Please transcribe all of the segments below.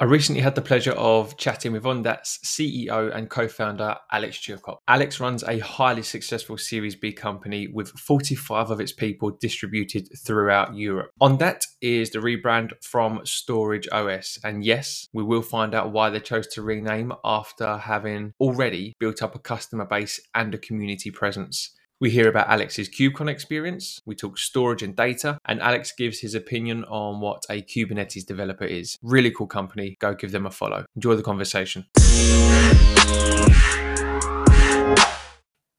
I recently had the pleasure of chatting with Ondat's CEO and co founder, Alex Chircop. Alex runs a highly successful Series B company with 45 of its people distributed throughout Europe. Ondat is the rebrand from Storage OS. And yes, we will find out why they chose to rename after having already built up a customer base and a community presence. We hear about Alex's KubeCon experience, we talk storage and data, and Alex gives his opinion on what a Kubernetes developer is. Really cool company. Go give them a follow. Enjoy the conversation.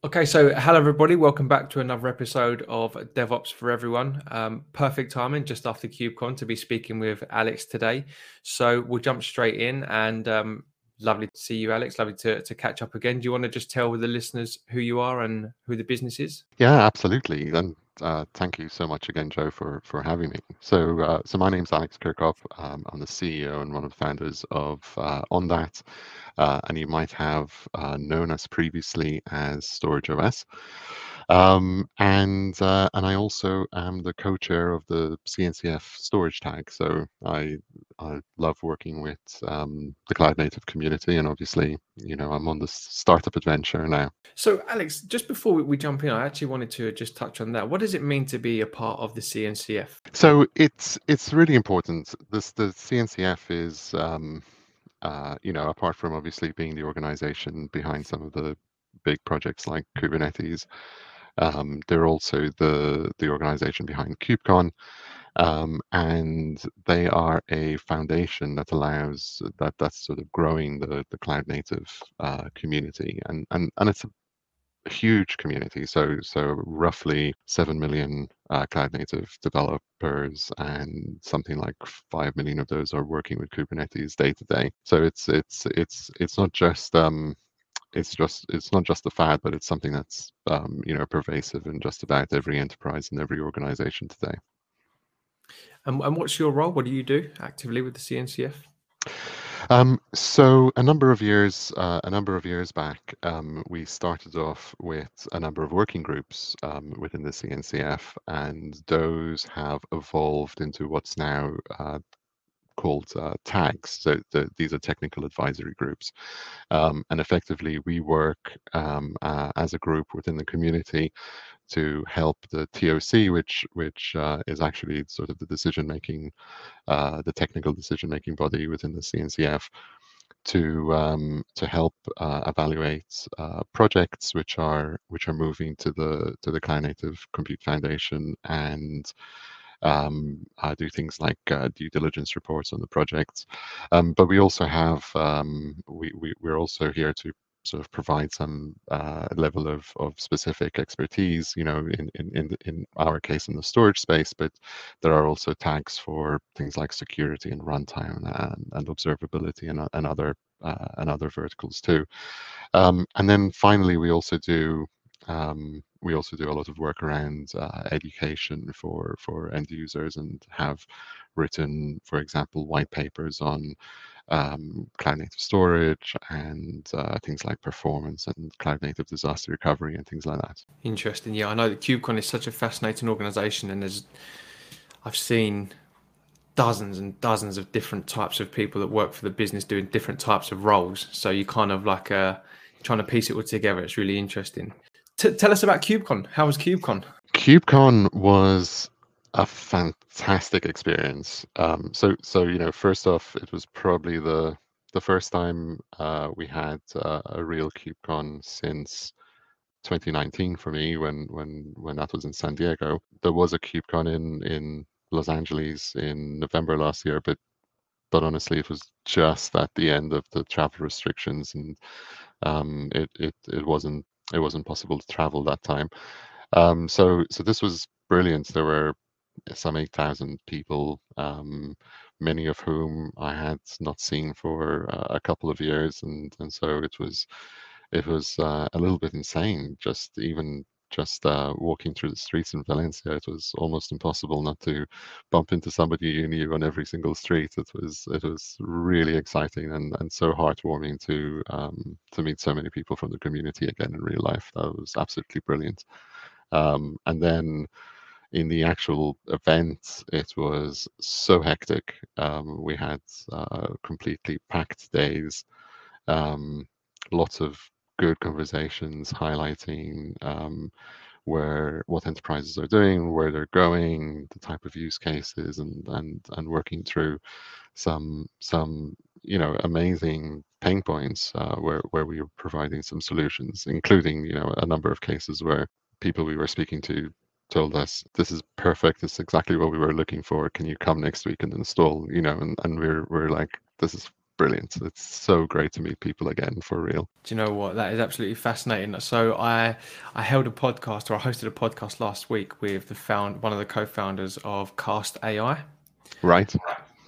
Okay, so hello everybody. Welcome back to another episode of DevOps for Everyone. Um, perfect timing just after KubeCon to be speaking with Alex today. So we'll jump straight in and um, Lovely to see you, Alex. Lovely to, to catch up again. Do you want to just tell the listeners who you are and who the business is? Yeah, absolutely. And uh, thank you so much again, Joe, for for having me. So, uh, so my name's Alex Chircop. Um, I'm the CEO and one of the founders of uh, Ondat, uh, and you might have uh, known us previously as Storage OS. Um, and uh, and I also am the co-chair of the CNCF storage tag. So I I love working with um, the cloud native community, and obviously, you know, I'm on this startup adventure now. So Alex, just before we jump in, I actually wanted to just touch on that. What does it mean to be a part of the CNCF? So it's it's really important. This the CNCF is. Um, uh, you know, apart from obviously being the organization behind some of the big projects like Kubernetes, um, they're also the the organization behind KubeCon, um, and they are a foundation that allows that that's sort of growing the the cloud native uh, community, and and and it's a huge community. So so roughly seven million uh, cloud native developers, and something like five million of those are working with Kubernetes day to day. So it's it's it's it's not just um, it's just it's not just a fad, but it's something that's um, you know pervasive in just about every enterprise and every organization today. And, and what's your role? What do you do actively with the CNCF? Um, so a number of years, uh, a number of years back, um, we started off with a number of working groups um, within the CNCF, and those have evolved into what's now uh, called uh, tags. So the, these are technical advisory groups. Um, and effectively, we work um, uh, as a group within the community to help the TOC, which which uh, is actually sort of the decision making, uh, the technical decision making body within the CNCF, to um, to help uh, evaluate uh, projects which are which are moving to the to the Cloud Native Compute Foundation and um, uh, do things like uh, due diligence reports on the projects. Um, but we also have, um, we, we, we're also here to sort of provide some uh, level of, of specific expertise, you know, in, in, in, in our case in the storage space, but there are also tags for things like security and runtime and, and observability and, and other uh, and other verticals too. Um, and then finally, we also do um, we also do a lot of work around uh, education for for end users and have written, for example, white papers on um, cloud native storage and uh, things like performance and cloud native disaster recovery and things like that. Interesting. Yeah, I know that KubeCon is such a fascinating organization, and there's I've seen dozens and dozens of different types of people that work for the business doing different types of roles. So you kind of like uh, trying to piece it all together. It's really interesting. T- tell us about KubeCon. How was KubeCon? KubeCon was a fantastic experience. Um, so, so you know, first off, it was probably the the first time uh, we had uh, a real KubeCon since 2019 for me, when when when that was in San Diego. There was a KubeCon in in Los Angeles in November last year, but but honestly, it was just at the end of the travel restrictions, and um, it it it wasn't it wasn't possible to travel that time. Um, so so this was brilliant. There were some 8,000 people, um, many of whom I had not seen for uh, a couple of years, and and so it was it was uh, a little bit insane. Just even just uh, walking through the streets in Valencia, it was almost impossible not to bump into somebody you knew on every single street. It was it was really exciting and, and so heartwarming to um, to meet so many people from the community again in real life. That was absolutely brilliant. Um, and then in the actual event, it was so hectic. Um, we had uh, completely packed days, um, lots of good conversations highlighting um, where what enterprises are doing, where they're going, the type of use cases, and and and working through some some you know amazing pain points uh, where where we were providing some solutions, including you know a number of cases where people we were speaking to told us this is perfect. This is exactly what we were looking for. Can you come next week and install? You know and, and we're we're like this is brilliant. It's so great to meet people again for real. Do you know what? That is absolutely fascinating. So i i held a podcast or i hosted a podcast last week with the found one of the co-founders of cast ai right.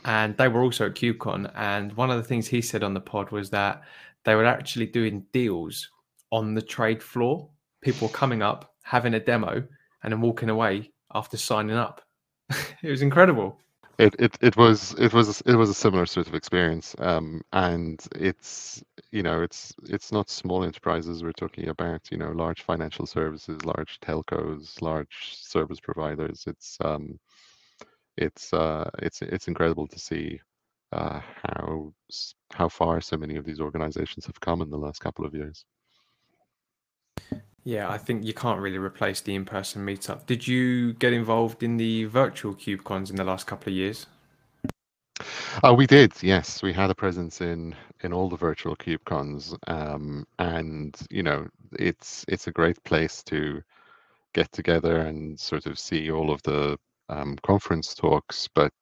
And they were also at kubecon. And one of the things he said on the pod was that they were actually doing deals on the trade floor. People were coming up having a demo and then walking away after signing up. it was incredible. It, it it was it was it was a similar sort of experience, um, and it's you know it's it's not small enterprises we're talking about. You know, large financial services, large telcos, large service providers. It's um, it's uh, it's it's incredible to see uh, how how far so many of these organizations have come in the last couple of years. Yeah, I think you can't really replace the in-person meetup. Did you get involved in the virtual KubeCons in the last couple of years? Uh, we did, yes. We had a presence in in all the virtual KubeCons, um, and you know, it's it's a great place to get together and sort of see all of the um, conference talks. But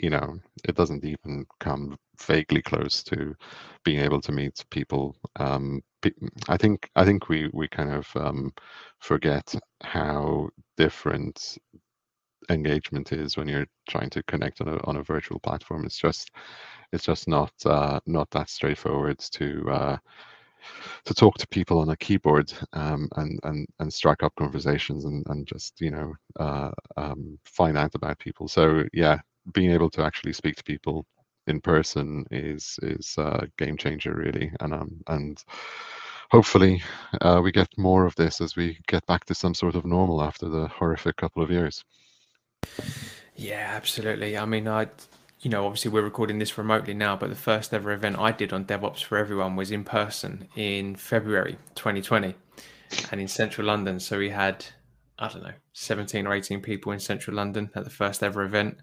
you know, it doesn't even come vaguely close to being able to meet people um, I think I think we we kind of um, forget how different engagement is when you're trying to connect on a on a virtual platform. It's just it's just not uh, not that straightforward to uh, to talk to people on a keyboard um, and and and strike up conversations and and just you know uh, um, find out about people. So yeah, being able to actually speak to people in person is is a game changer really. And um and hopefully uh, we get more of this as we get back to some sort of normal after the horrific couple of years. Yeah absolutely. I mean i you know obviously we're recording this remotely now but the first ever event i did on devops for everyone was in person in february 2020 and in central london. So we had i don't know 17 or 18 people in central london at the first ever event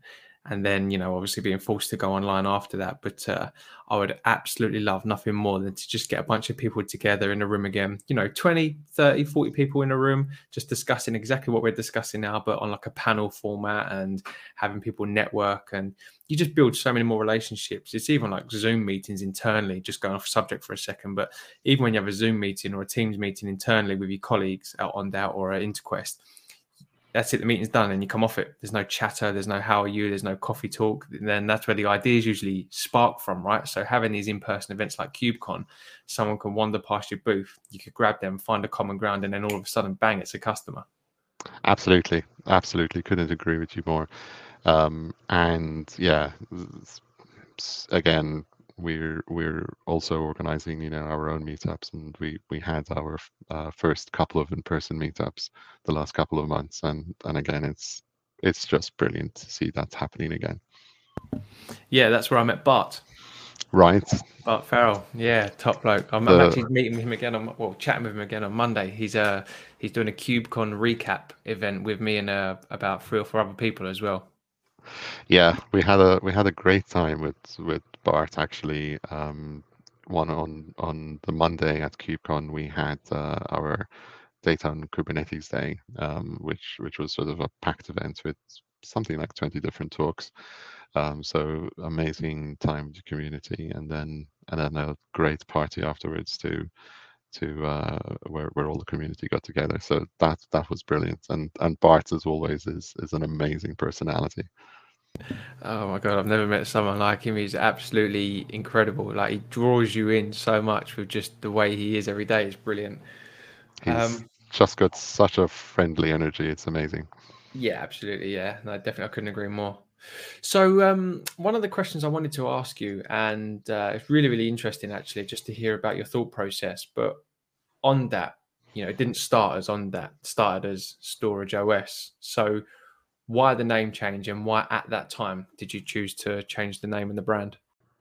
and then you know obviously being forced to go online after that but uh, i would absolutely love nothing more than to just get a bunch of people together in a room again you know 20 30 40 people in a room just discussing exactly what we're discussing now but on like a panel format and having people network and you just build so many more relationships. It's even like zoom meetings internally just going off subject for a second but even when you have a zoom meeting or a teams meeting internally with your colleagues out Ondat or at interquest that's it. The meeting's done, and you come off it. There's no chatter. There's no how are you. There's no coffee talk. And then that's where the ideas usually spark from, right? So having these in-person events like KubeCon, someone can wander past your booth. You could grab them, find a common ground, and then all of a sudden, bang! It's a customer. Absolutely, absolutely. Couldn't agree with you more. Um, and yeah, again, we're we're also organizing you know our own meetups and we we had our uh, first couple of in-person meetups the last couple of months and and again it's it's just brilliant to see that's happening again. Yeah that's where i met bart. Right. Bart farrell. Yeah top bloke. I'm, the, I'm actually meeting him again on well chatting with him again on monday. He's uh he's doing a kubecon recap event with me and uh, about three or four other people as well. Yeah, we had a we had a great time with with Bart actually. Um, one on on the Monday at KubeCon, we had uh, our Data on Kubernetes Day, um, which which was sort of a packed event with something like 20 different talks. Um, so amazing time to community, and then and then a great party afterwards to to uh, where where all the community got together. So that that was brilliant. And and Bart as always is is an amazing personality. Oh my god, I've never met someone like him. He's absolutely incredible. Like he draws you in so much with just the way he is every day. It's brilliant. He's um, just got such a friendly energy. It's amazing. Yeah, absolutely. Yeah, no, definitely, I couldn't agree more. So, um, one of the questions I wanted to ask you, and uh, it's really, really interesting actually, just to hear about your thought process. But on that, you know, it didn't start as Ondat, started as Storage OS. So, why the name change and why at that time did you choose to change the name and the brand?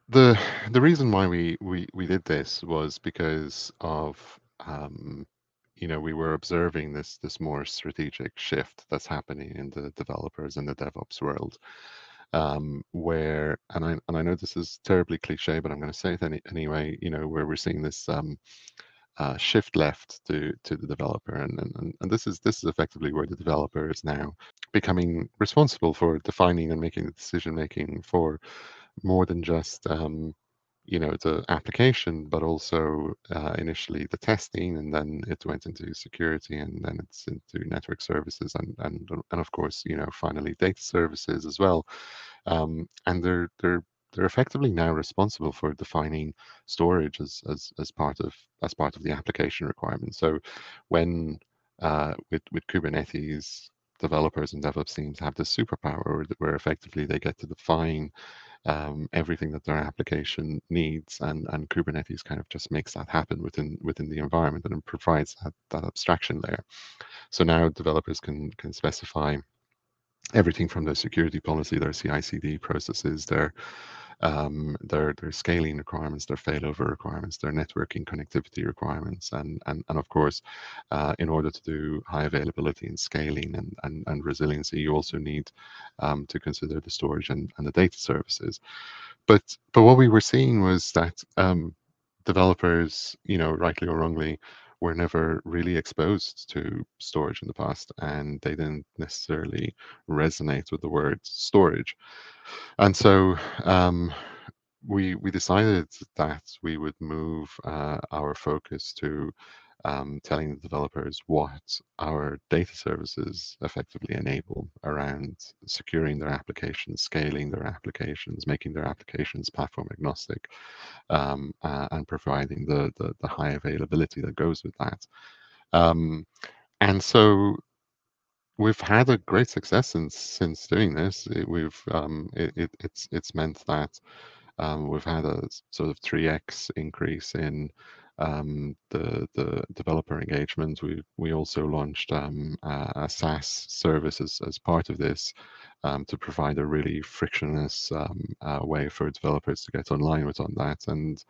The the reason why we we, we did this was because of um, you know we were observing this this more strategic shift that's happening in the developers and the DevOps world, um, where and I and I know this is terribly cliche, but I'm going to say it any, anyway. You know where we're seeing this um, uh, shift left to to the developer, and, and and this is this is effectively where the developer is now becoming responsible for defining and making the decision making for more than just um, you know the application, but also uh, initially the testing, and then it went into security, and then it's into network services, and and and of course you know finally data services as well, um, and they're they're they're effectively now responsible for defining storage as, as, as part of as part of the application requirement. So when uh, with with Kubernetes, developers and DevOps teams have this superpower where effectively they get to define um, everything that their application needs, and and Kubernetes kind of just makes that happen within within the environment and provides that, that abstraction layer. So now developers can can specify everything from their security policy, their CI/CD processes, their um, their their scaling requirements, their failover requirements, their networking connectivity requirements, and and and of course, uh, in order to do high availability and scaling and and, and resiliency, you also need um, to consider the storage and, and the data services. But but what we were seeing was that um, developers, you know, rightly or wrongly, were never really exposed to storage in the past and they didn't necessarily resonate with the word storage. And so um, we we decided that we would move uh, our focus to um, telling the developers what our data services effectively enable around securing their applications, scaling their applications, making their applications platform agnostic, um, uh, and providing the, the, the high availability that goes with that. Um, and so we've had a great success since since doing this. It, we've um, it, it, it's it's meant that um, we've had a sort of 3x increase in um, the the developer engagement. We we also launched um, a, a, SaaS service as, as part of this um, to provide a really frictionless um, uh, way for developers to get online with Ondat, and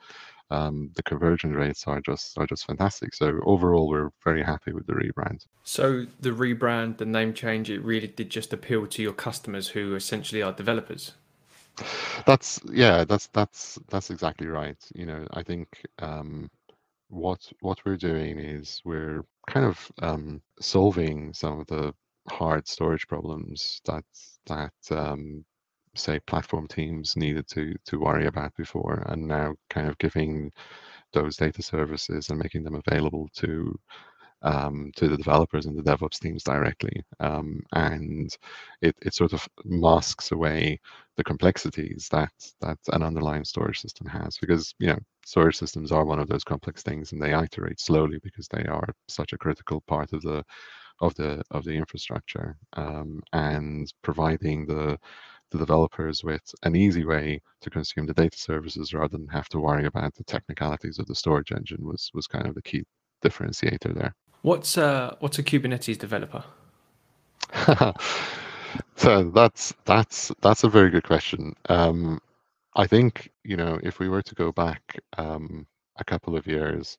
um, the conversion rates are just are just fantastic. So overall, we're very happy with the rebrand. So the rebrand, the name change, it really did just appeal to your customers who essentially are developers. That's yeah, that's that's that's exactly right. You know, I think um, what what we're doing is we're kind of um, solving some of the hard storage problems that that um, say platform teams needed to to worry about before, and now kind of giving those data services and making them available to um, to the developers and the DevOps teams directly. Um, and it, it sort of masks away the complexities that that an underlying storage system has because you know storage systems are one of those complex things and they iterate slowly because they are such a critical part of the of the of the infrastructure um, and providing the the developers with an easy way to consume the data services rather than have to worry about the technicalities of the storage engine was was kind of the key differentiator there. What's uh what's a Kubernetes developer? so that's that's that's a very good question. Um, I think you know if we were to go back um, a couple of years,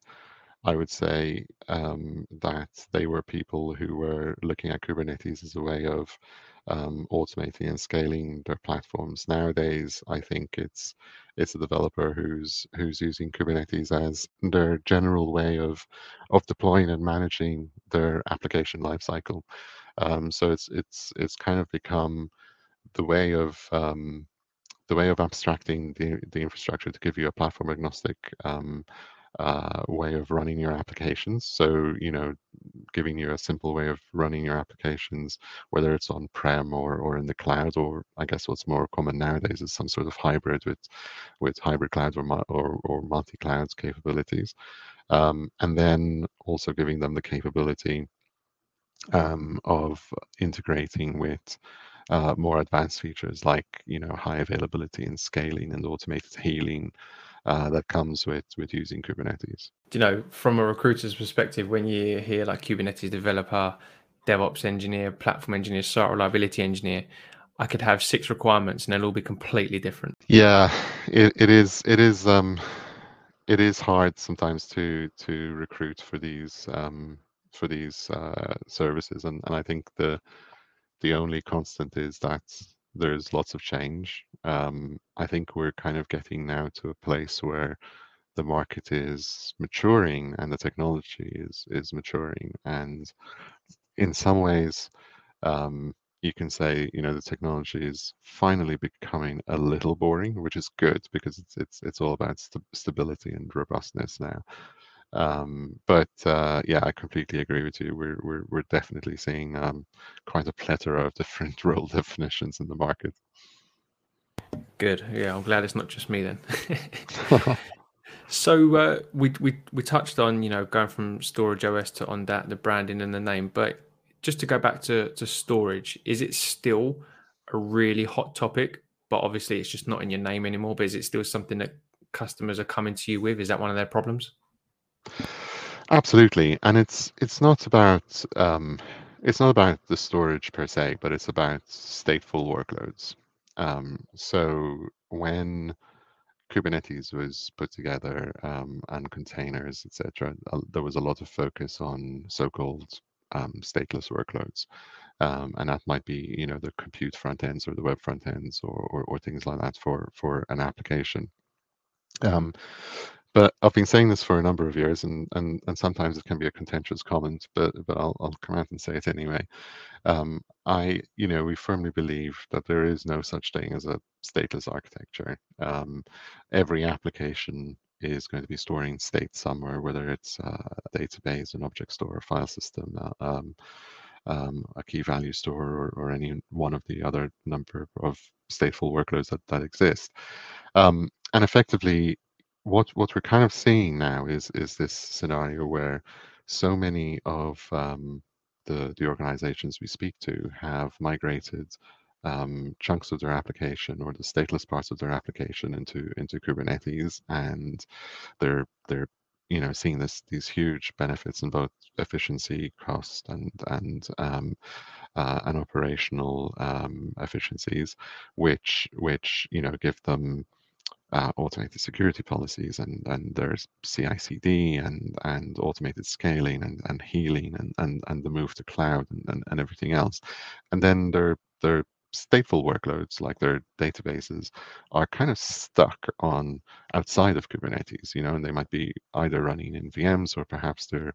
I would say um, that they were people who were looking at Kubernetes as a way of um, automating and scaling their platforms. Nowadays, I think it's it's a developer who's who's using Kubernetes as their general way of of deploying and managing their application lifecycle. Um, so it's it's it's kind of become the way of um, the way of abstracting the the infrastructure to give you a platform agnostic um, uh, way of running your applications. So, you know, giving you a simple way of running your applications, whether it's on prem or, or in the cloud, or I guess what's more common nowadays is some sort of hybrid with with hybrid clouds or or, or multi clouds capabilities, um, and then also giving them the capability um, of integrating with uh, more advanced features like you know high availability and scaling and automated healing uh, that comes with with using Kubernetes. You know, from a recruiter's perspective, when you hear like Kubernetes developer, DevOps engineer, platform engineer, site reliability engineer, I could have six requirements and they'll all be completely different. Yeah, it, it is. It is. Um, it is hard sometimes to to recruit for these um, for these uh, services, and, and I think the the only constant is that there's lots of change. Um, I think we're kind of getting now to a place where the market is maturing and the technology is is maturing, and in some ways, um, you can say you know the technology is finally becoming a little boring, which is good because it's it's it's all about st- stability and robustness now. Um, but uh, yeah, I completely agree with you. We're we're we're definitely seeing um, quite a plethora of different role definitions in the market. Good. Yeah, I'm glad it's not just me then. so uh, we we we touched on you know going from storage OS to Ondat the branding and the name, but just to go back to to storage, is it still a really hot topic? But obviously, it's just not in your name anymore. But is it still something that customers are coming to you with? Is that one of their problems? Absolutely, and it's it's not about um, it's not about the storage per se, but it's about stateful workloads. Um, so when Kubernetes was put together um, and containers, etc., there was a lot of focus on so-called um, stateless workloads, um, and that might be you know the compute front ends or the web front ends or, or, or things like that for for an application. Um, but I've been saying this for a number of years, and and and sometimes it can be a contentious comment, but but I'll I'll come out and say it anyway. Um, I you know we firmly believe that there is no such thing as a stateless architecture. Um, every application is going to be storing state somewhere, whether it's a database, an object store, a file system, uh, um, um, a key value store, or, or, any one of the other number of stateful workloads that, that exist. Um, and effectively, what what we're kind of seeing now is is this scenario where so many of um, the the organizations we speak to have migrated um, chunks of their application or the stateless parts of their application into into Kubernetes, and they're they're you know seeing this these huge benefits in both efficiency, cost, and and um, uh, and operational um, efficiencies, which which you know give them uh, automated security policies and and there's CI/CD and and automated scaling and and healing and and and the move to cloud and and, and everything else, and then their there stateful workloads like their databases are kind of stuck on outside of Kubernetes, you know, and they might be either running in VMs or perhaps they're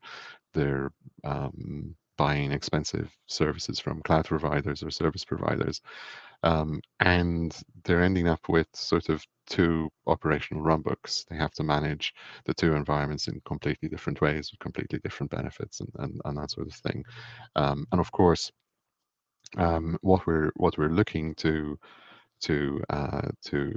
they're um, buying expensive services from cloud providers or service providers. Um, and they're ending up with sort of two operational runbooks. They have to manage the two environments in completely different ways with completely different benefits and, and, and that sort of thing. Um, and of course, um, what we're what we're looking to to uh, to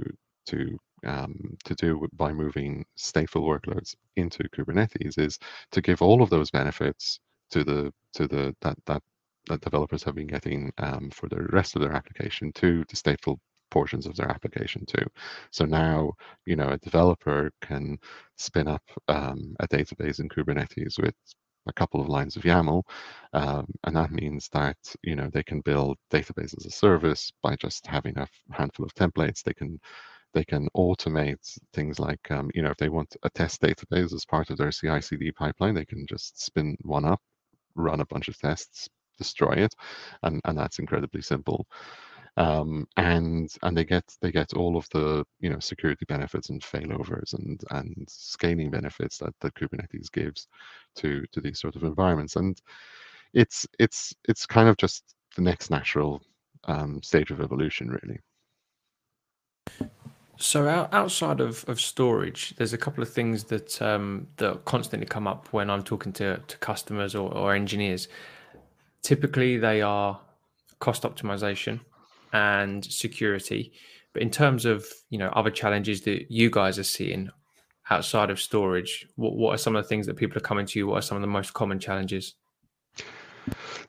to um, to do by moving stateful workloads into Kubernetes is to give all of those benefits to the to the that that that developers have been getting um, for the rest of their application to the stateful portions of their application too. So now, you know, a developer can spin up um, a database in Kubernetes with a couple of lines of YAML, um, and that means that you know they can build database as a service by just having a handful of templates. They can they can automate things like um, you know if they want a test database as part of their CI/CD pipeline, they can just spin one up, run a bunch of tests, destroy it, and and that's incredibly simple. Um, and and they get they get all of the you know security benefits and failovers and and scaling benefits that that Kubernetes gives to to these sort of environments. And it's it's it's kind of just the next natural um, stage of evolution, really. So outside of, of storage, there's a couple of things that um, that constantly come up when I'm talking to, to customers or, or engineers. Typically, they are cost optimization and security. But in terms of you know other challenges that you guys are seeing outside of storage, what what are some of the things that people are coming to you? What are some of the most common challenges?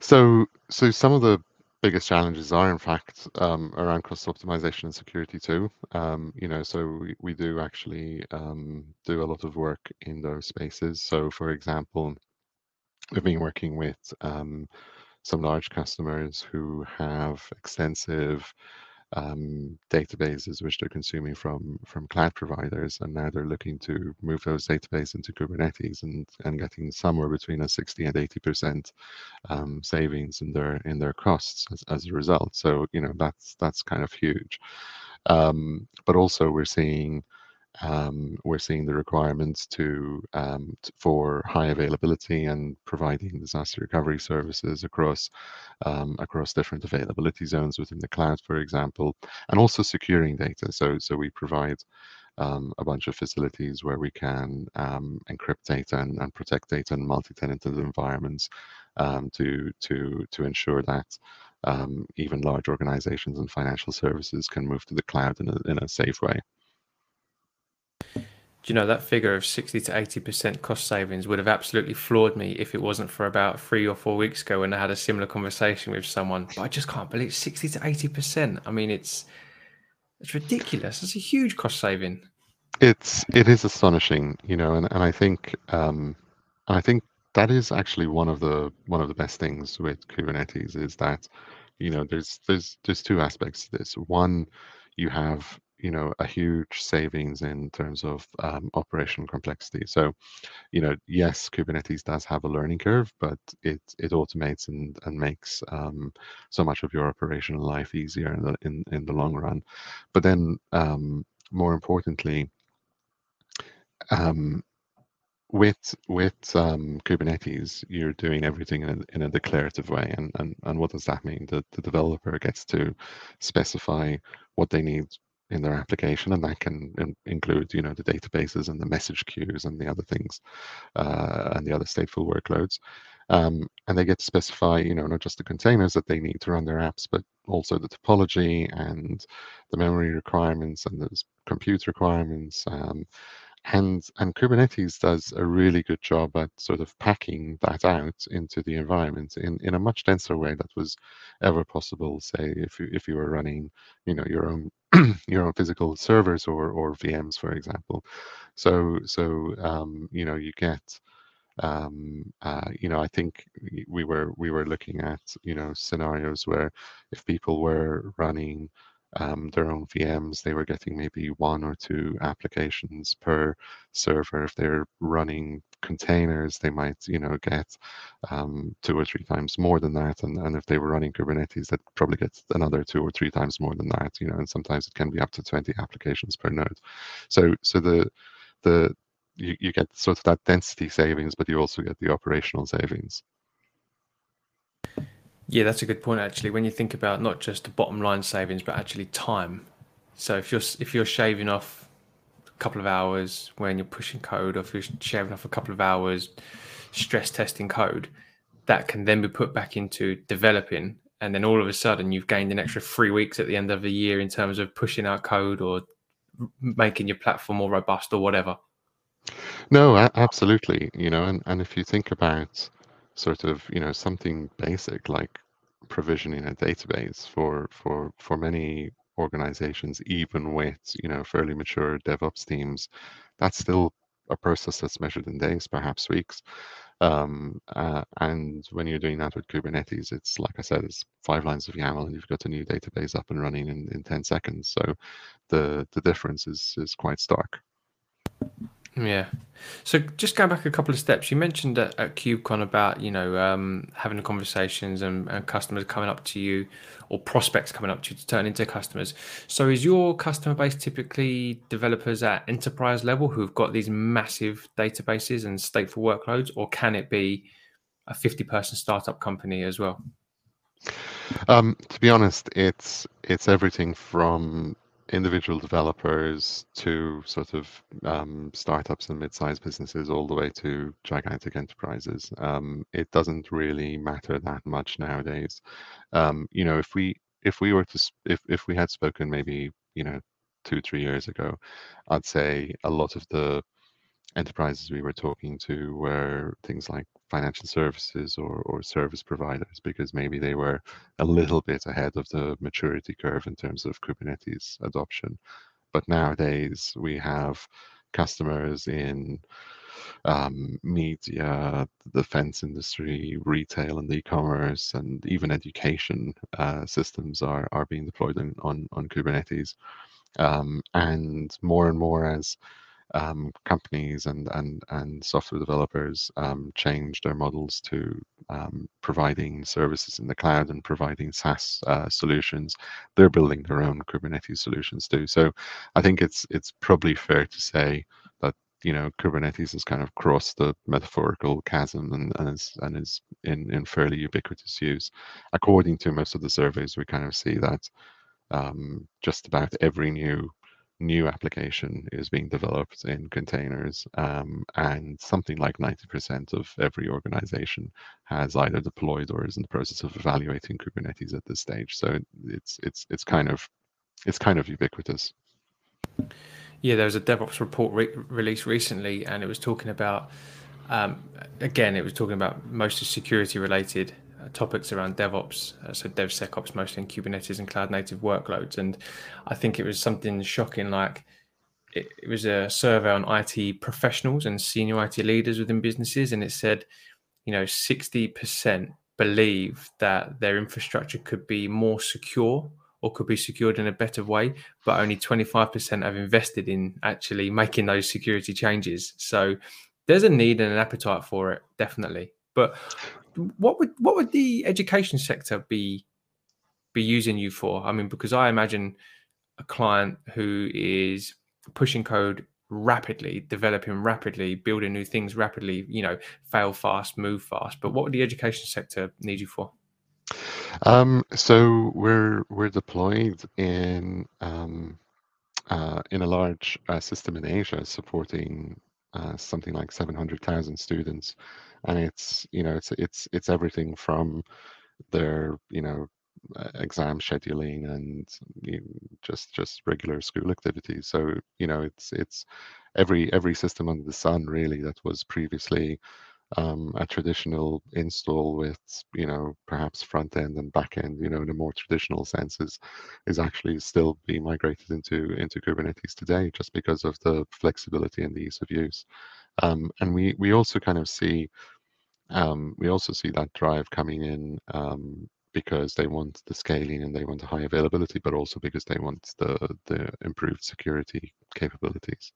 So so some of the biggest challenges are in fact um, around cost optimization and security too. Um, you know, so we, we do actually um, do a lot of work in those spaces. So for example, we've been working with um, some large customers who have extensive um, databases which they're consuming from from cloud providers, and now they're looking to move those databases into Kubernetes and and getting somewhere between a 60 and 80 percent um, savings in their in their costs as, as a result. So you know that's that's kind of huge. Um, but also we're seeing um, we're seeing the requirements to, um, for high availability and providing disaster recovery services across um, across different availability zones within the cloud, for example, and also securing data. So so we provide um, a bunch of facilities where we can um, encrypt data and, and, protect data in multi-tenanted environments um, to to to ensure that even large organizations and financial services can move to the cloud in a, in a safe way you know that figure of 60 to 80% cost savings would have absolutely floored me if it wasn't for about three or four weeks ago when I had a similar conversation with someone. But I just can't believe 60 to 80%. I mean, it's it's ridiculous. It's a huge cost saving. It's it is astonishing, you know, and, and I think um, I think that is actually one of the one of the best things with Kubernetes is that you know there's there's there's two aspects to this. One, you have you know a huge savings in terms of um, operational complexity. So, you know, yes, Kubernetes does have a learning curve, but it it automates and and makes um, so much of your operational life easier in the in, in the long run. But then, um, more importantly, um, with with um, Kubernetes, you're doing everything in a, in a declarative way, and, and and what does that mean? The the developer gets to specify what they need in their application, and that can in, include, you know, the databases and the message queues and the other things, uh, and the other stateful workloads. Um, and they get to specify, you know, not just the containers that they need to run their apps, but also the topology and the memory requirements and the compute requirements. Um, and and Kubernetes does a really good job at sort of packing that out into the environment in, in a much denser way that was ever possible. Say if you if you were running, you know, your own your own physical servers or or VMs, for example. So so um, you know you get um, uh, you know I think we were we were looking at you know scenarios where if people were running um, their own VMs, they were getting maybe one or two applications per server. If they're running containers, they might, you know, get um, two or three times more than that. And, and if they were running Kubernetes, that probably gets another two or three times more than that, you know, and sometimes it can be up to 20 applications per node. So, so the, the, you, you get sort of that density savings, but you also get the operational savings. Yeah, that's a good point actually. When you think about not just the bottom line savings, but actually time. So if you're if you're shaving off a couple of hours when you're pushing code, or if you're shaving off a couple of hours stress testing code, that can then be put back into developing, and then all of a sudden you've gained an extra three weeks at the end of the year in terms of pushing out code or making your platform more robust or whatever. No, absolutely. You know, and, and if you think about sort of you know something basic like provisioning a database for for for many organizations even with you know fairly mature devops teams that's still a process that's measured in days perhaps weeks. Um, uh, and when you're doing that with kubernetes it's like i said it's five lines of yaml and you've got a new database up and running in, in 10 seconds. So the the difference is is quite stark yeah. So just going back a couple of steps, you mentioned at, at KubeCon about you know um, having conversations and, and, customers coming up to you or prospects coming up to you to turn into customers. So is your customer base typically developers at enterprise level who've got these massive databases and stateful workloads, or can it be a fifty-person startup company as well? Um, to be honest, it's it's everything from individual developers to sort of um, startups and mid-sized businesses all the way to gigantic enterprises. Um, it doesn't really matter that much nowadays. Um, you know, if we if we were to if if we had spoken maybe you know two three years ago, I'd say a lot of the enterprises we were talking to were things like financial services or, or service providers because maybe they were a little bit ahead of the maturity curve in terms of Kubernetes adoption. But nowadays we have customers in um, media, the defense industry, retail and e-commerce, and even education uh, systems are, are being deployed in, on, on Kubernetes. Um, and more and more as um, companies and, and, and software developers um, change their models to um, providing services in the cloud and providing SaaS uh, solutions. They're building their own Kubernetes solutions too. So I think it's it's probably fair to say that you know Kubernetes has kind of crossed the metaphorical chasm and, and is and is in, in fairly ubiquitous use. According to most of the surveys, we kind of see that um, just about every new new application is being developed in containers um, and something like 90% of every organization has either deployed or is in the process of evaluating kubernetes at this stage. So it's it's it's kind of it's kind of ubiquitous. Yeah there was a devops report re- released recently and it was talking about um, again it was talking about mostly security related topics around DevOps, uh, so DevSecOps mostly in Kubernetes and cloud native workloads. And I think it was something shocking like it, it, was a survey on IT professionals and senior IT leaders within businesses, and it said, you know, 60% believe that their infrastructure could be more secure or could be secured in a better way, but only 25% have invested in actually making those security changes. So there's a need and an appetite for it, definitely. But what would what would the education sector be be using you for? I mean, because I imagine a client who is pushing code rapidly, developing rapidly, building new things rapidly, you know, fail fast, move fast. But what would the education sector need you for? Um, so we're we're deployed in um, uh, in a large uh, system in Asia supporting uh, something like 700,000 students and it's you know it's it's it's everything from their you know exam scheduling and you know, just just regular school activities. So you know it's it's every every system under the sun really that was previously um, a traditional install with you know perhaps front end and back end you know in a more traditional sense is, is actually still being migrated into into kubernetes today just because of the flexibility and the ease of use um, and we we also kind of see um, we also see that drive coming in um, because they want the scaling and they want the high availability, but also because they want the the improved security capabilities.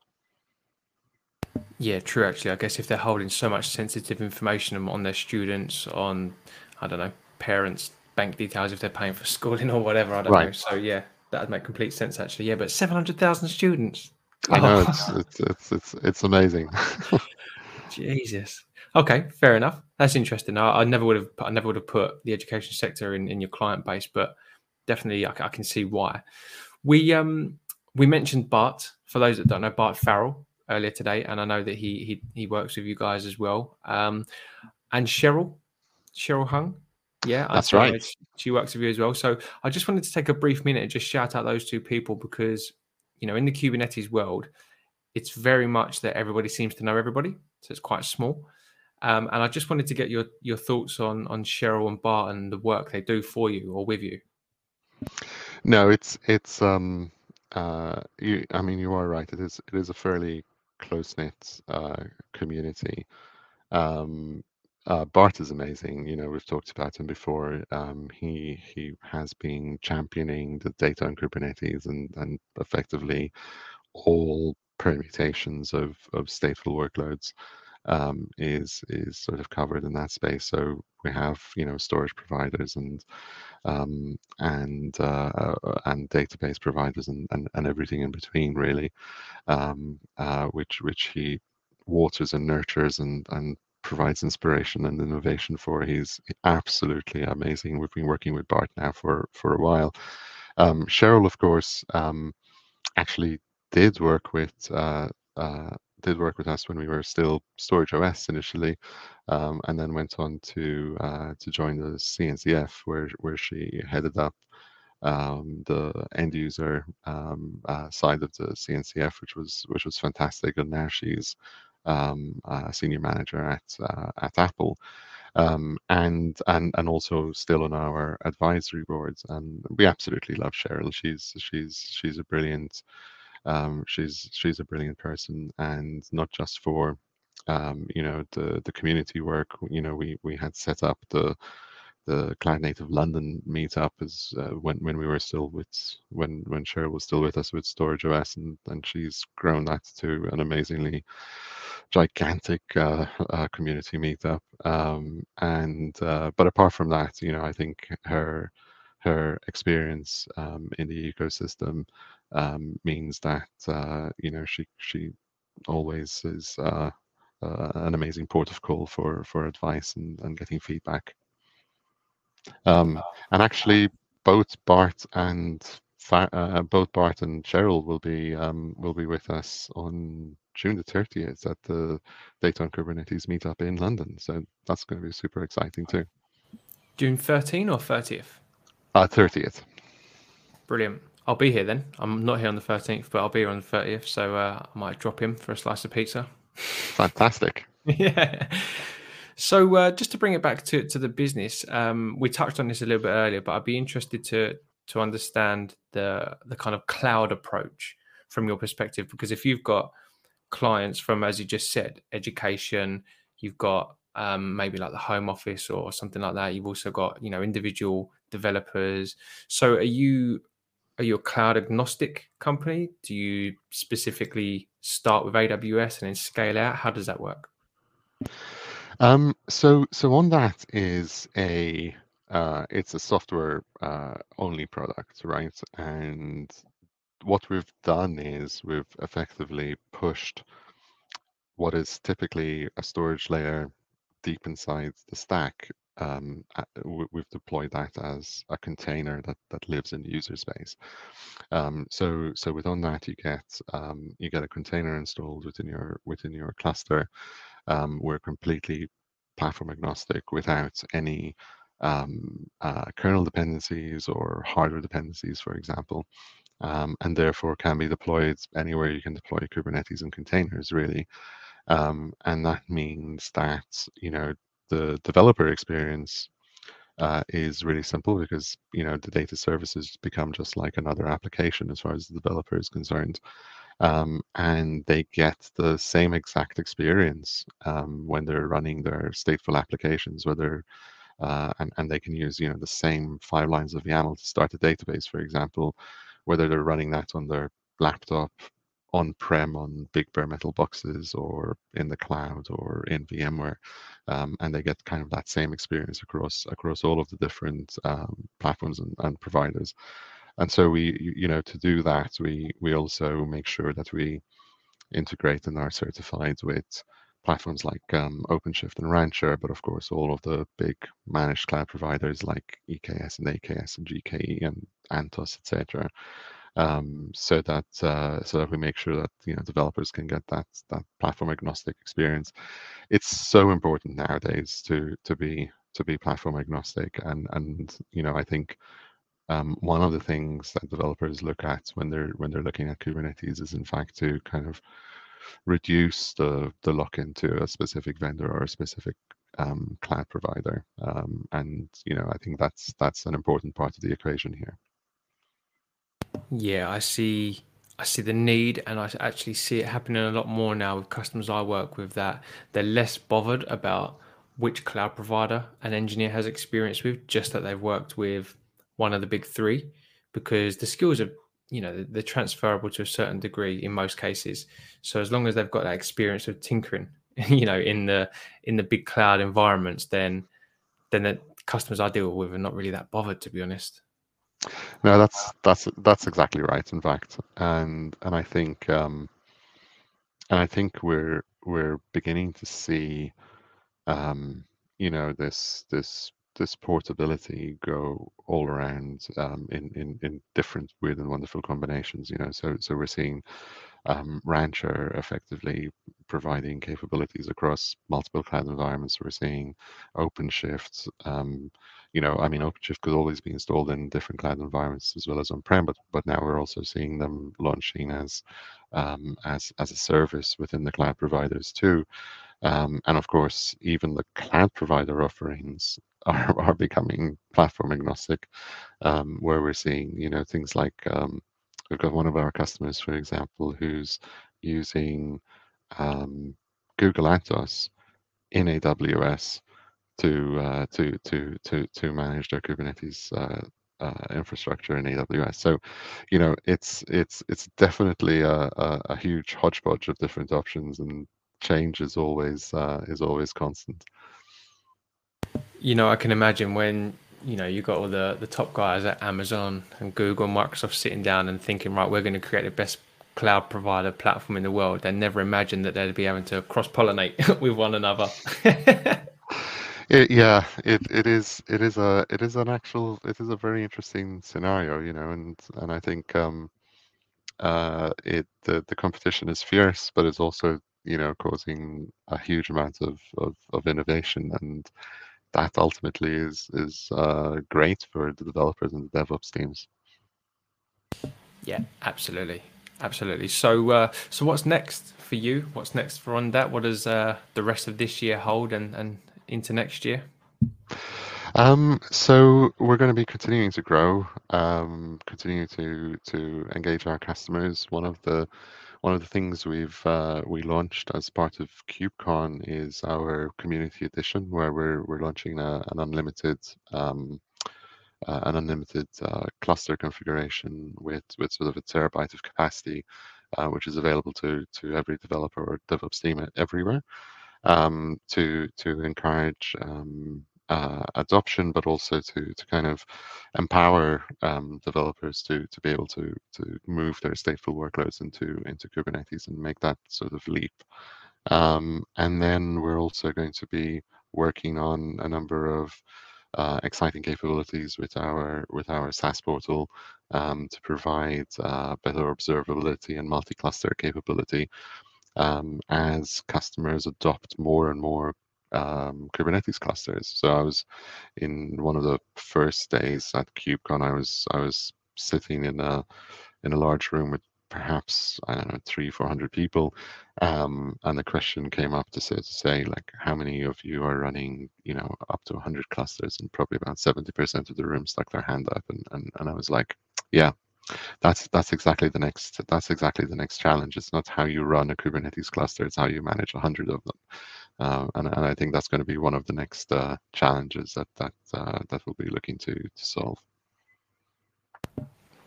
Yeah, true. Actually, I guess if they're holding so much sensitive information on their students, on I don't know, parents' bank details, if they're paying for schooling or whatever, I don't right. know. So yeah, that'd make complete sense. Actually, yeah, but seven hundred thousand students. I know it's, it's it's it's it's amazing. Jesus. Okay, fair enough. That's interesting. I, I, never would have. I never would have put the education sector in, in your client base, but definitely I, I can see why. We um we mentioned Bart. For those that don't know, Bart Farrell earlier today, and I know that he he he works with you guys as well. Um, and Cheryl, Cheryl Hung. Yeah, that's right. She works with you as well. So I just wanted to take a brief minute and just shout out those two people because you know in the Kubernetes world, it's very much that everybody seems to know everybody, so it's quite small. Um, and I just wanted to get your your thoughts on on Cheryl and Bart and the work they do for you or with you. No, it's it's um uh you, I mean you are right. It is it is a fairly close knit uh, community. Um, uh, Bart is amazing. You know, we've talked about him before. Um, he he has been championing the data on Kubernetes and and effectively all permutations of of stateful workloads um, is is sort of covered in that space. So we have you know storage providers and um, and uh, uh, and database providers and, and, and everything in between really, um, uh, which which he waters and nurtures and and provides inspiration and innovation for. He's absolutely amazing. We've been working with Bart now for for a while. Um, Cheryl, of course, um, actually did work with uh, uh, did work with us when we were still Storage OS initially, um, and then went on to uh, to join the CNCF where where she headed up um, the end user um, uh, side of the CNCF, which was which was fantastic. And now she's um, a senior manager at uh, at Apple. Um, and and and also still on our advisory boards. And we absolutely love Cheryl. She's she's she's a brilliant Um, she's she's a brilliant person, and not just for um, you know the the community work. You know, we we had set up the the Cloud Native London meetup is uh, when when we were still with when when Cheryl was still with us with Storage OS, and and she's grown that to an amazingly gigantic uh, uh, community meetup. Um, and uh, but apart from that, you know, I think her her experience um, in the ecosystem um, means that uh, you know she she always is uh, uh, an amazing port of call for for advice and, and getting feedback. Um, and actually, both Bart and uh, both Bart and Cheryl will be um, will be with us on June the 30th at the Data on Kubernetes meetup in London. So that's going to be super exciting too. June 13 or 30th? Uh, 30th. Brilliant. I'll be here then. I'm not here on the 13th, but I'll be here on the 30th. So uh, I might drop in for a slice of pizza. Fantastic. yeah. So uh, just to bring it back to, to the business, um, we touched on this a little bit earlier, but I'd be interested to to understand the the kind of cloud approach from your perspective, because if you've got clients from, as you just said, education, you've got um, maybe like the home office or something like that. You've also got you know individual developers. So are you are you a cloud agnostic company? Do you specifically start with AWS and then scale out? How does that work? Um, so so Ondat is a uh, it's a software uh, only product, right? And what we've done is we've effectively pushed what is typically a storage layer deep inside the stack. Um, we've deployed that as a container that, that lives in user space. Um, so so within that you get um, you get a container installed within your within your cluster. Um, we're completely platform agnostic without any um, uh, kernel dependencies or hardware dependencies, for example, um, and therefore can be deployed anywhere you can deploy Kubernetes and containers, really. Um, and that means that you know the developer experience uh, is really simple because you know the data services become just like another application as far as the developer is concerned. Um, and they get the same exact experience um, when they're running their stateful applications, whether uh, and, and they can use you know the same five lines of YAML to start a database, for example, whether they're running that on their laptop, on-prem on big bare metal boxes, or in the cloud, or in VMware, um, and they get kind of that same experience across across all of the different um, platforms and, and providers. And so we, you know, to do that, we we also make sure that we integrate and are certified with platforms like um, OpenShift and Rancher, but of course all of the big managed cloud providers like EKS and AKS and GKE and Anthos, etc. Um, so that uh, so that we make sure that you know developers can get that that platform agnostic experience. It's so important nowadays to to be to be platform agnostic, and and you know I think um, one of the things that developers look at when they're when they're looking at Kubernetes is in fact to kind of reduce the the lock into a specific vendor or a specific um, cloud provider. Um, and you know, I think that's that's an important part of the equation here. Yeah, I see. I see the need, and I actually see it happening a lot more now with customers I work with. That they're less bothered about which cloud provider an engineer has experience with, just that they've worked with one of the big three, because the skills are you know they're transferable to a certain degree in most cases. So as long as they've got that experience of tinkering you know in the in the big cloud environments then then the customers i deal with are not really that bothered to be honest. No that's that's that's exactly right in fact. And and i think um and i think we're we're beginning to see um you know this this this portability go all around um, in, in in different weird and wonderful combinations. You know, so so we're seeing um, Rancher effectively providing capabilities across multiple cloud environments. We're seeing OpenShift. Um, you know, I mean, OpenShift could always be installed in different cloud environments as well as on-prem, but but now we're also seeing them launching as um, as as a service within the cloud providers too. Um, and of course, even the cloud provider offerings are, are becoming platform agnostic, um, where we're seeing you know things like um, we've got one of our customers, for example, who's using um, Google Anthos in AWS to uh, to to to to manage their Kubernetes uh, uh, infrastructure in AWS. So, you know, it's it's it's definitely a, a, a huge hodgepodge of different options, and change is always uh, is always constant. You know, I can imagine when you know you got all the the top guys at Amazon and Google, and Microsoft sitting down and thinking, right, we're going to create the best cloud provider platform in the world. They never imagined that they'd be having to cross pollinate with one another. It, yeah, it, it is it is a it is an actual it is a very interesting scenario, you know, and and I think um uh it the, the competition is fierce, but it's also you know causing a huge amount of of, of innovation, and that ultimately is is uh, great for the developers and the DevOps teams. Yeah, absolutely, absolutely. So uh, so what's next for you? What's next for Ondat? What does uh, the rest of this year hold, and and into next year? Um, so we're going to be continuing to grow, um, continuing to to engage our customers. One of the one of the things we've uh, we launched as part of KubeCon is our community edition, where we're we're launching a, an unlimited um, uh, an unlimited uh, cluster configuration with with sort of a terabyte of capacity, uh, which is available to to every developer or DevOps team everywhere um, to to encourage um, uh, adoption, but also to to kind of empower um, developers to to be able to to move their stateful workloads into into Kubernetes and make that sort of leap. Um, and then we're also going to be working on a number of uh, exciting capabilities with our with our SaaS portal um, to provide uh, better observability and multi-cluster capability um, as customers adopt more and more um, Kubernetes clusters. So I was in one of the first days at KubeCon. I was I was sitting in a in a large room with perhaps I don't know three four hundred people, um, and the question came up to say to say like how many of you are running you know up to hundred clusters, and probably about seventy percent of the room stuck their hand up, and and, and I was like, yeah, that's that's exactly the next that's exactly the next challenge. It's not how you run a Kubernetes cluster; it's how you manage a hundred of them. Uh, and, and I think that's going to be one of the next uh, challenges that that uh, that we'll be looking to to solve.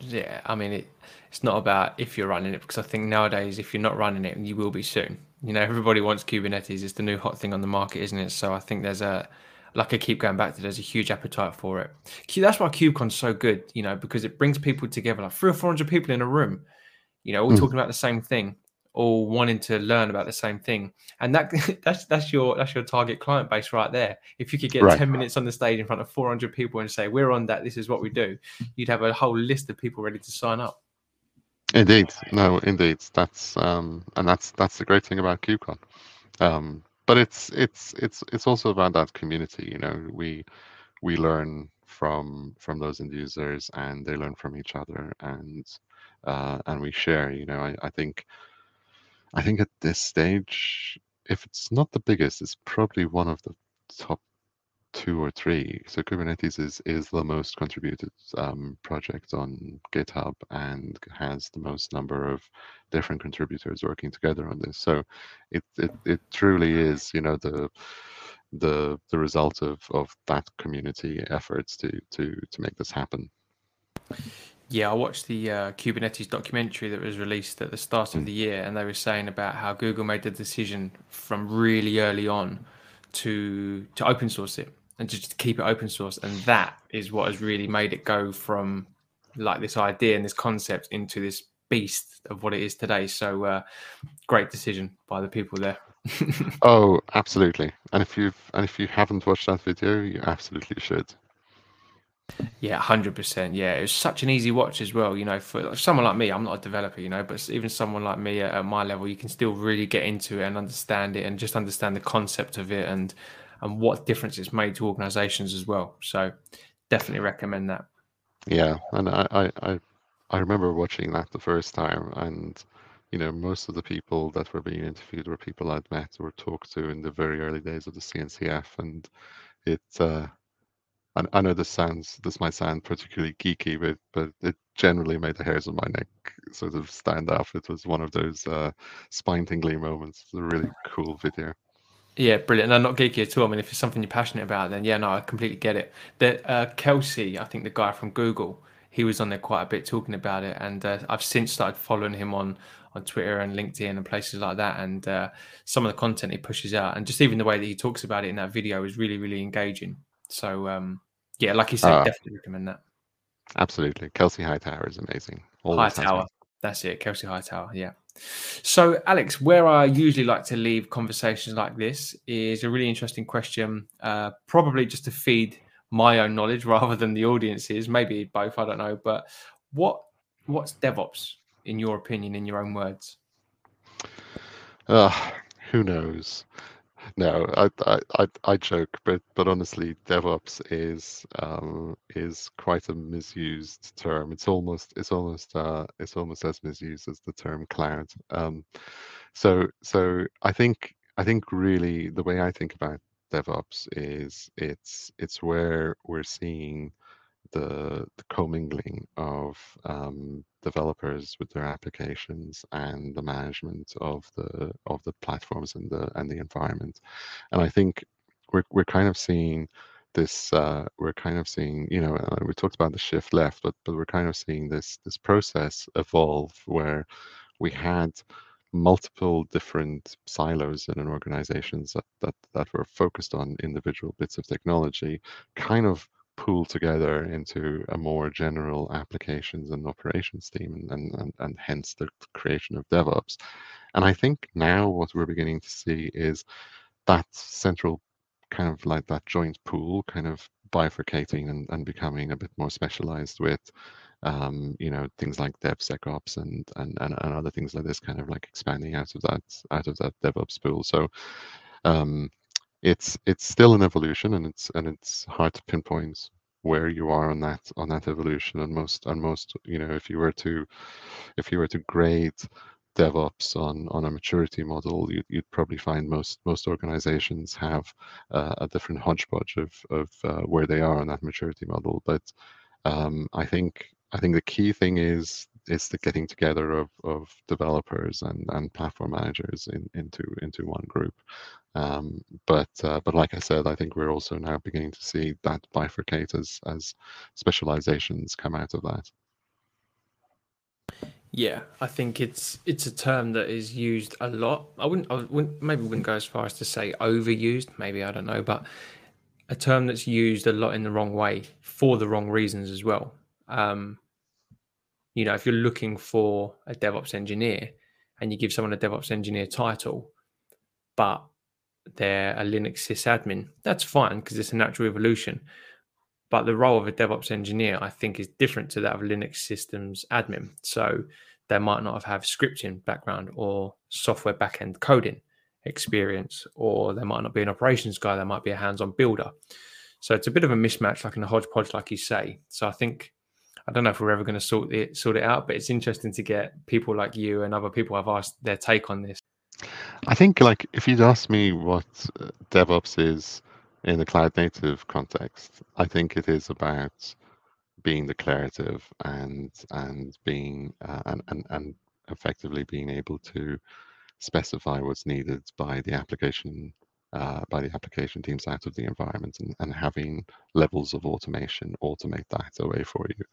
Yeah, I mean, it, it's not about if you're running it because I think nowadays, if you're not running it, you will be soon. You know, everybody wants Kubernetes; it's the new hot thing on the market, isn't it? So I think there's a like I keep going back to, there's a huge appetite for it. That's why KubeCon's so good, you know, because it brings people together, like three or four hundred people in a room, you know, all mm. talking about the same thing, all wanting to learn about the same thing, and that that's that's your that's your target client base right there. If you could get right. ten minutes on the stage in front of four hundred people and say, "We're Ondat. This is what we do," you'd have a whole list of people ready to sign up. Indeed, no, indeed, that's um, and that's that's the great thing about KubeCon. Um, but it's it's it's it's also about that community you know we we learn from from those end users and they learn from each other and uh, and we share you know I, I think i think at this stage if it's not the biggest it's probably one of the top two or three. So Kubernetes is is the most contributed um, project on GitHub and has the most number of different contributors working together on this. So it it, it truly is, you know, the the the result of of that community efforts to to to make this happen. Yeah, I watched the uh, Kubernetes documentary that was released at the start of mm. the year, and they were saying about how Google made the decision from really early on to to open source it and just keep it open source. And that is what has really made it go from like this idea and this concept into this beast of what it is today. So uh, great decision by the people there. oh, absolutely. And if you've and if you haven't watched that video, you absolutely should. Yeah, hundred percent. Yeah, it was such an easy watch as well. You know, for someone like me, I'm not a developer, you know, but even someone like me at, at my level, you can still really get into it and understand it, and just understand the concept of it, and and what difference it's made to organizations as well. So definitely recommend that. Yeah, and I, I, I remember watching that the first time, and you know, most of the people that were being interviewed were people I'd met or talked to in the very early days of the CNCF, and it uh, I, I know this sounds this might sound particularly geeky, but but it generally made the hairs on my neck sort of stand up. It was one of those uh, spine tingling moments. It's a really cool video. Yeah, brilliant. No, not geeky at all. I mean, if it's something you're passionate about, then yeah, no, I completely get it. The uh, Kelsey, I think the guy from Google, he was on there quite a bit talking about it, and uh, I've since started following him on on Twitter and LinkedIn and places like that. And uh, some of the content he pushes out, and just even the way that he talks about it in that video is really, really engaging. So um, yeah, like you said, uh, definitely recommend that. Absolutely, Kelsey Hightower is amazing. Always Hightower, that's it, Kelsey Hightower. Yeah. So, Alex, where I usually like to leave conversations like this is a really interesting question, uh, probably just to feed my own knowledge rather than the audience's. Maybe both, I don't know. But what what's DevOps in your opinion, in your own words? Uh, who knows? No, I, I, I, I joke, but but honestly, DevOps is um, is quite a misused term. It's almost it's almost uh, it's almost as misused as the term cloud. Um, so so I think I think really the way I think about DevOps is it's it's where we're seeing the, the commingling of um, developers with their applications and the management of the of the platforms and the and the environment. And I think we're we're kind of seeing this uh, we're kind of seeing you know uh, we talked about the shift left but but we're kind of seeing this this process evolve where we had multiple different silos in an organizations that, that that were focused on individual bits of technology kind of pool together into a more general applications and operations team and, and, and hence the creation of DevOps. And I think now what we're beginning to see is that central kind of like that joint pool kind of bifurcating and, and becoming a bit more specialized with um, you know things like DevSecOps and, and and and other things like this kind of like expanding out of that out of that DevOps pool. So um, it's it's still an evolution and it's and it's hard to pinpoint where you are on that on that evolution and most and most you know if you were to if you were to grade DevOps on on a maturity model, you'd, you'd probably find most most organizations have uh, a different hodgepodge of of uh, where they are on that maturity model. But um, I think I think the key thing is is the getting together of, of developers and, and platform managers in, into into one group. Um, but uh, but like I said, I think we're also now beginning to see that bifurcate as as specializations come out of that. Yeah, I think it's it's a term that is used a lot. I wouldn't, I wouldn't maybe wouldn't go as far as to say overused. Maybe I don't know, but a term that's used a lot in the wrong way for the wrong reasons as well. Um, you know, if you're looking for a DevOps engineer and you give someone a DevOps engineer title, but they're a Linux sysadmin, that's fine because it's a natural evolution. But the role of a DevOps engineer, I think, is different to that of Linux systems admin. So they might not have, have scripting background or software backend coding experience, or they might not be an operations guy. They might be a hands-on builder. So it's a bit of a mismatch, like in a hodgepodge, like you say. So I think I don't know if we're ever going to sort it sort it out, but it's interesting to get people like you and other people I've asked their take on this. I think, like, if you'd ask me what uh, DevOps is in the cloud native context, I think it is about being declarative and and being uh, and, and and effectively being able to specify what's needed by the application uh, by the application teams out of the environment and, and having levels of automation automate that away for you.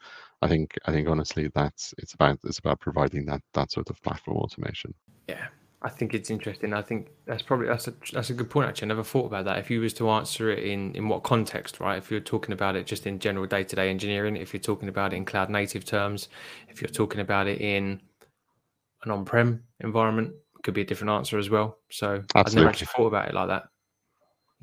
I think I think honestly that's it's about it's about providing that that sort of platform automation. Yeah. I think it's interesting. I think that's probably that's a that's a good point actually. I never thought about that. If you was to answer it in in what context, right? If you're talking about it just in general day to day engineering, if you're talking about it in cloud native terms, if you're talking about it in an on prem environment, could be a different answer as well. So Absolutely. I've never actually thought about it like that.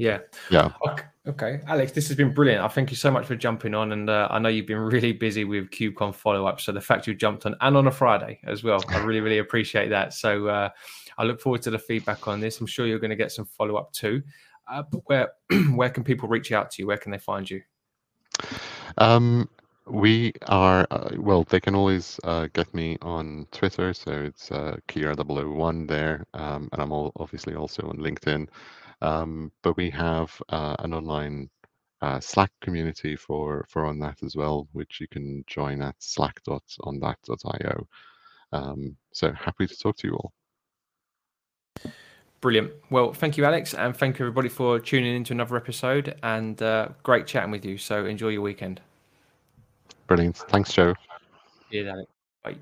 Yeah. Yeah. Okay. okay. Alex, this has been brilliant. I thank you so much for jumping on. And uh, I know you've been really busy with KubeCon follow up. So the fact you jumped on and on a Friday as well, I really, really appreciate that. So uh, I look forward to the feedback on this. I'm sure you're going to get some follow up too. Uh, but where, where can people reach out to you? Where can they find you? Um, we are, uh, well, they can always uh, get me on Twitter. So it's uh, chira001 there. Um, and I'm all, obviously also on LinkedIn. Um, but we have uh, an online uh, Slack community for for Ondat as well, which you can join at slack.ondat.io. Um, so happy to talk to you all. Brilliant. Well, thank you, Alex, and thank you everybody for tuning in to another episode. And uh, great chatting with you. So enjoy your weekend. Brilliant. Thanks, Joe. Yeah, Alex. Bye.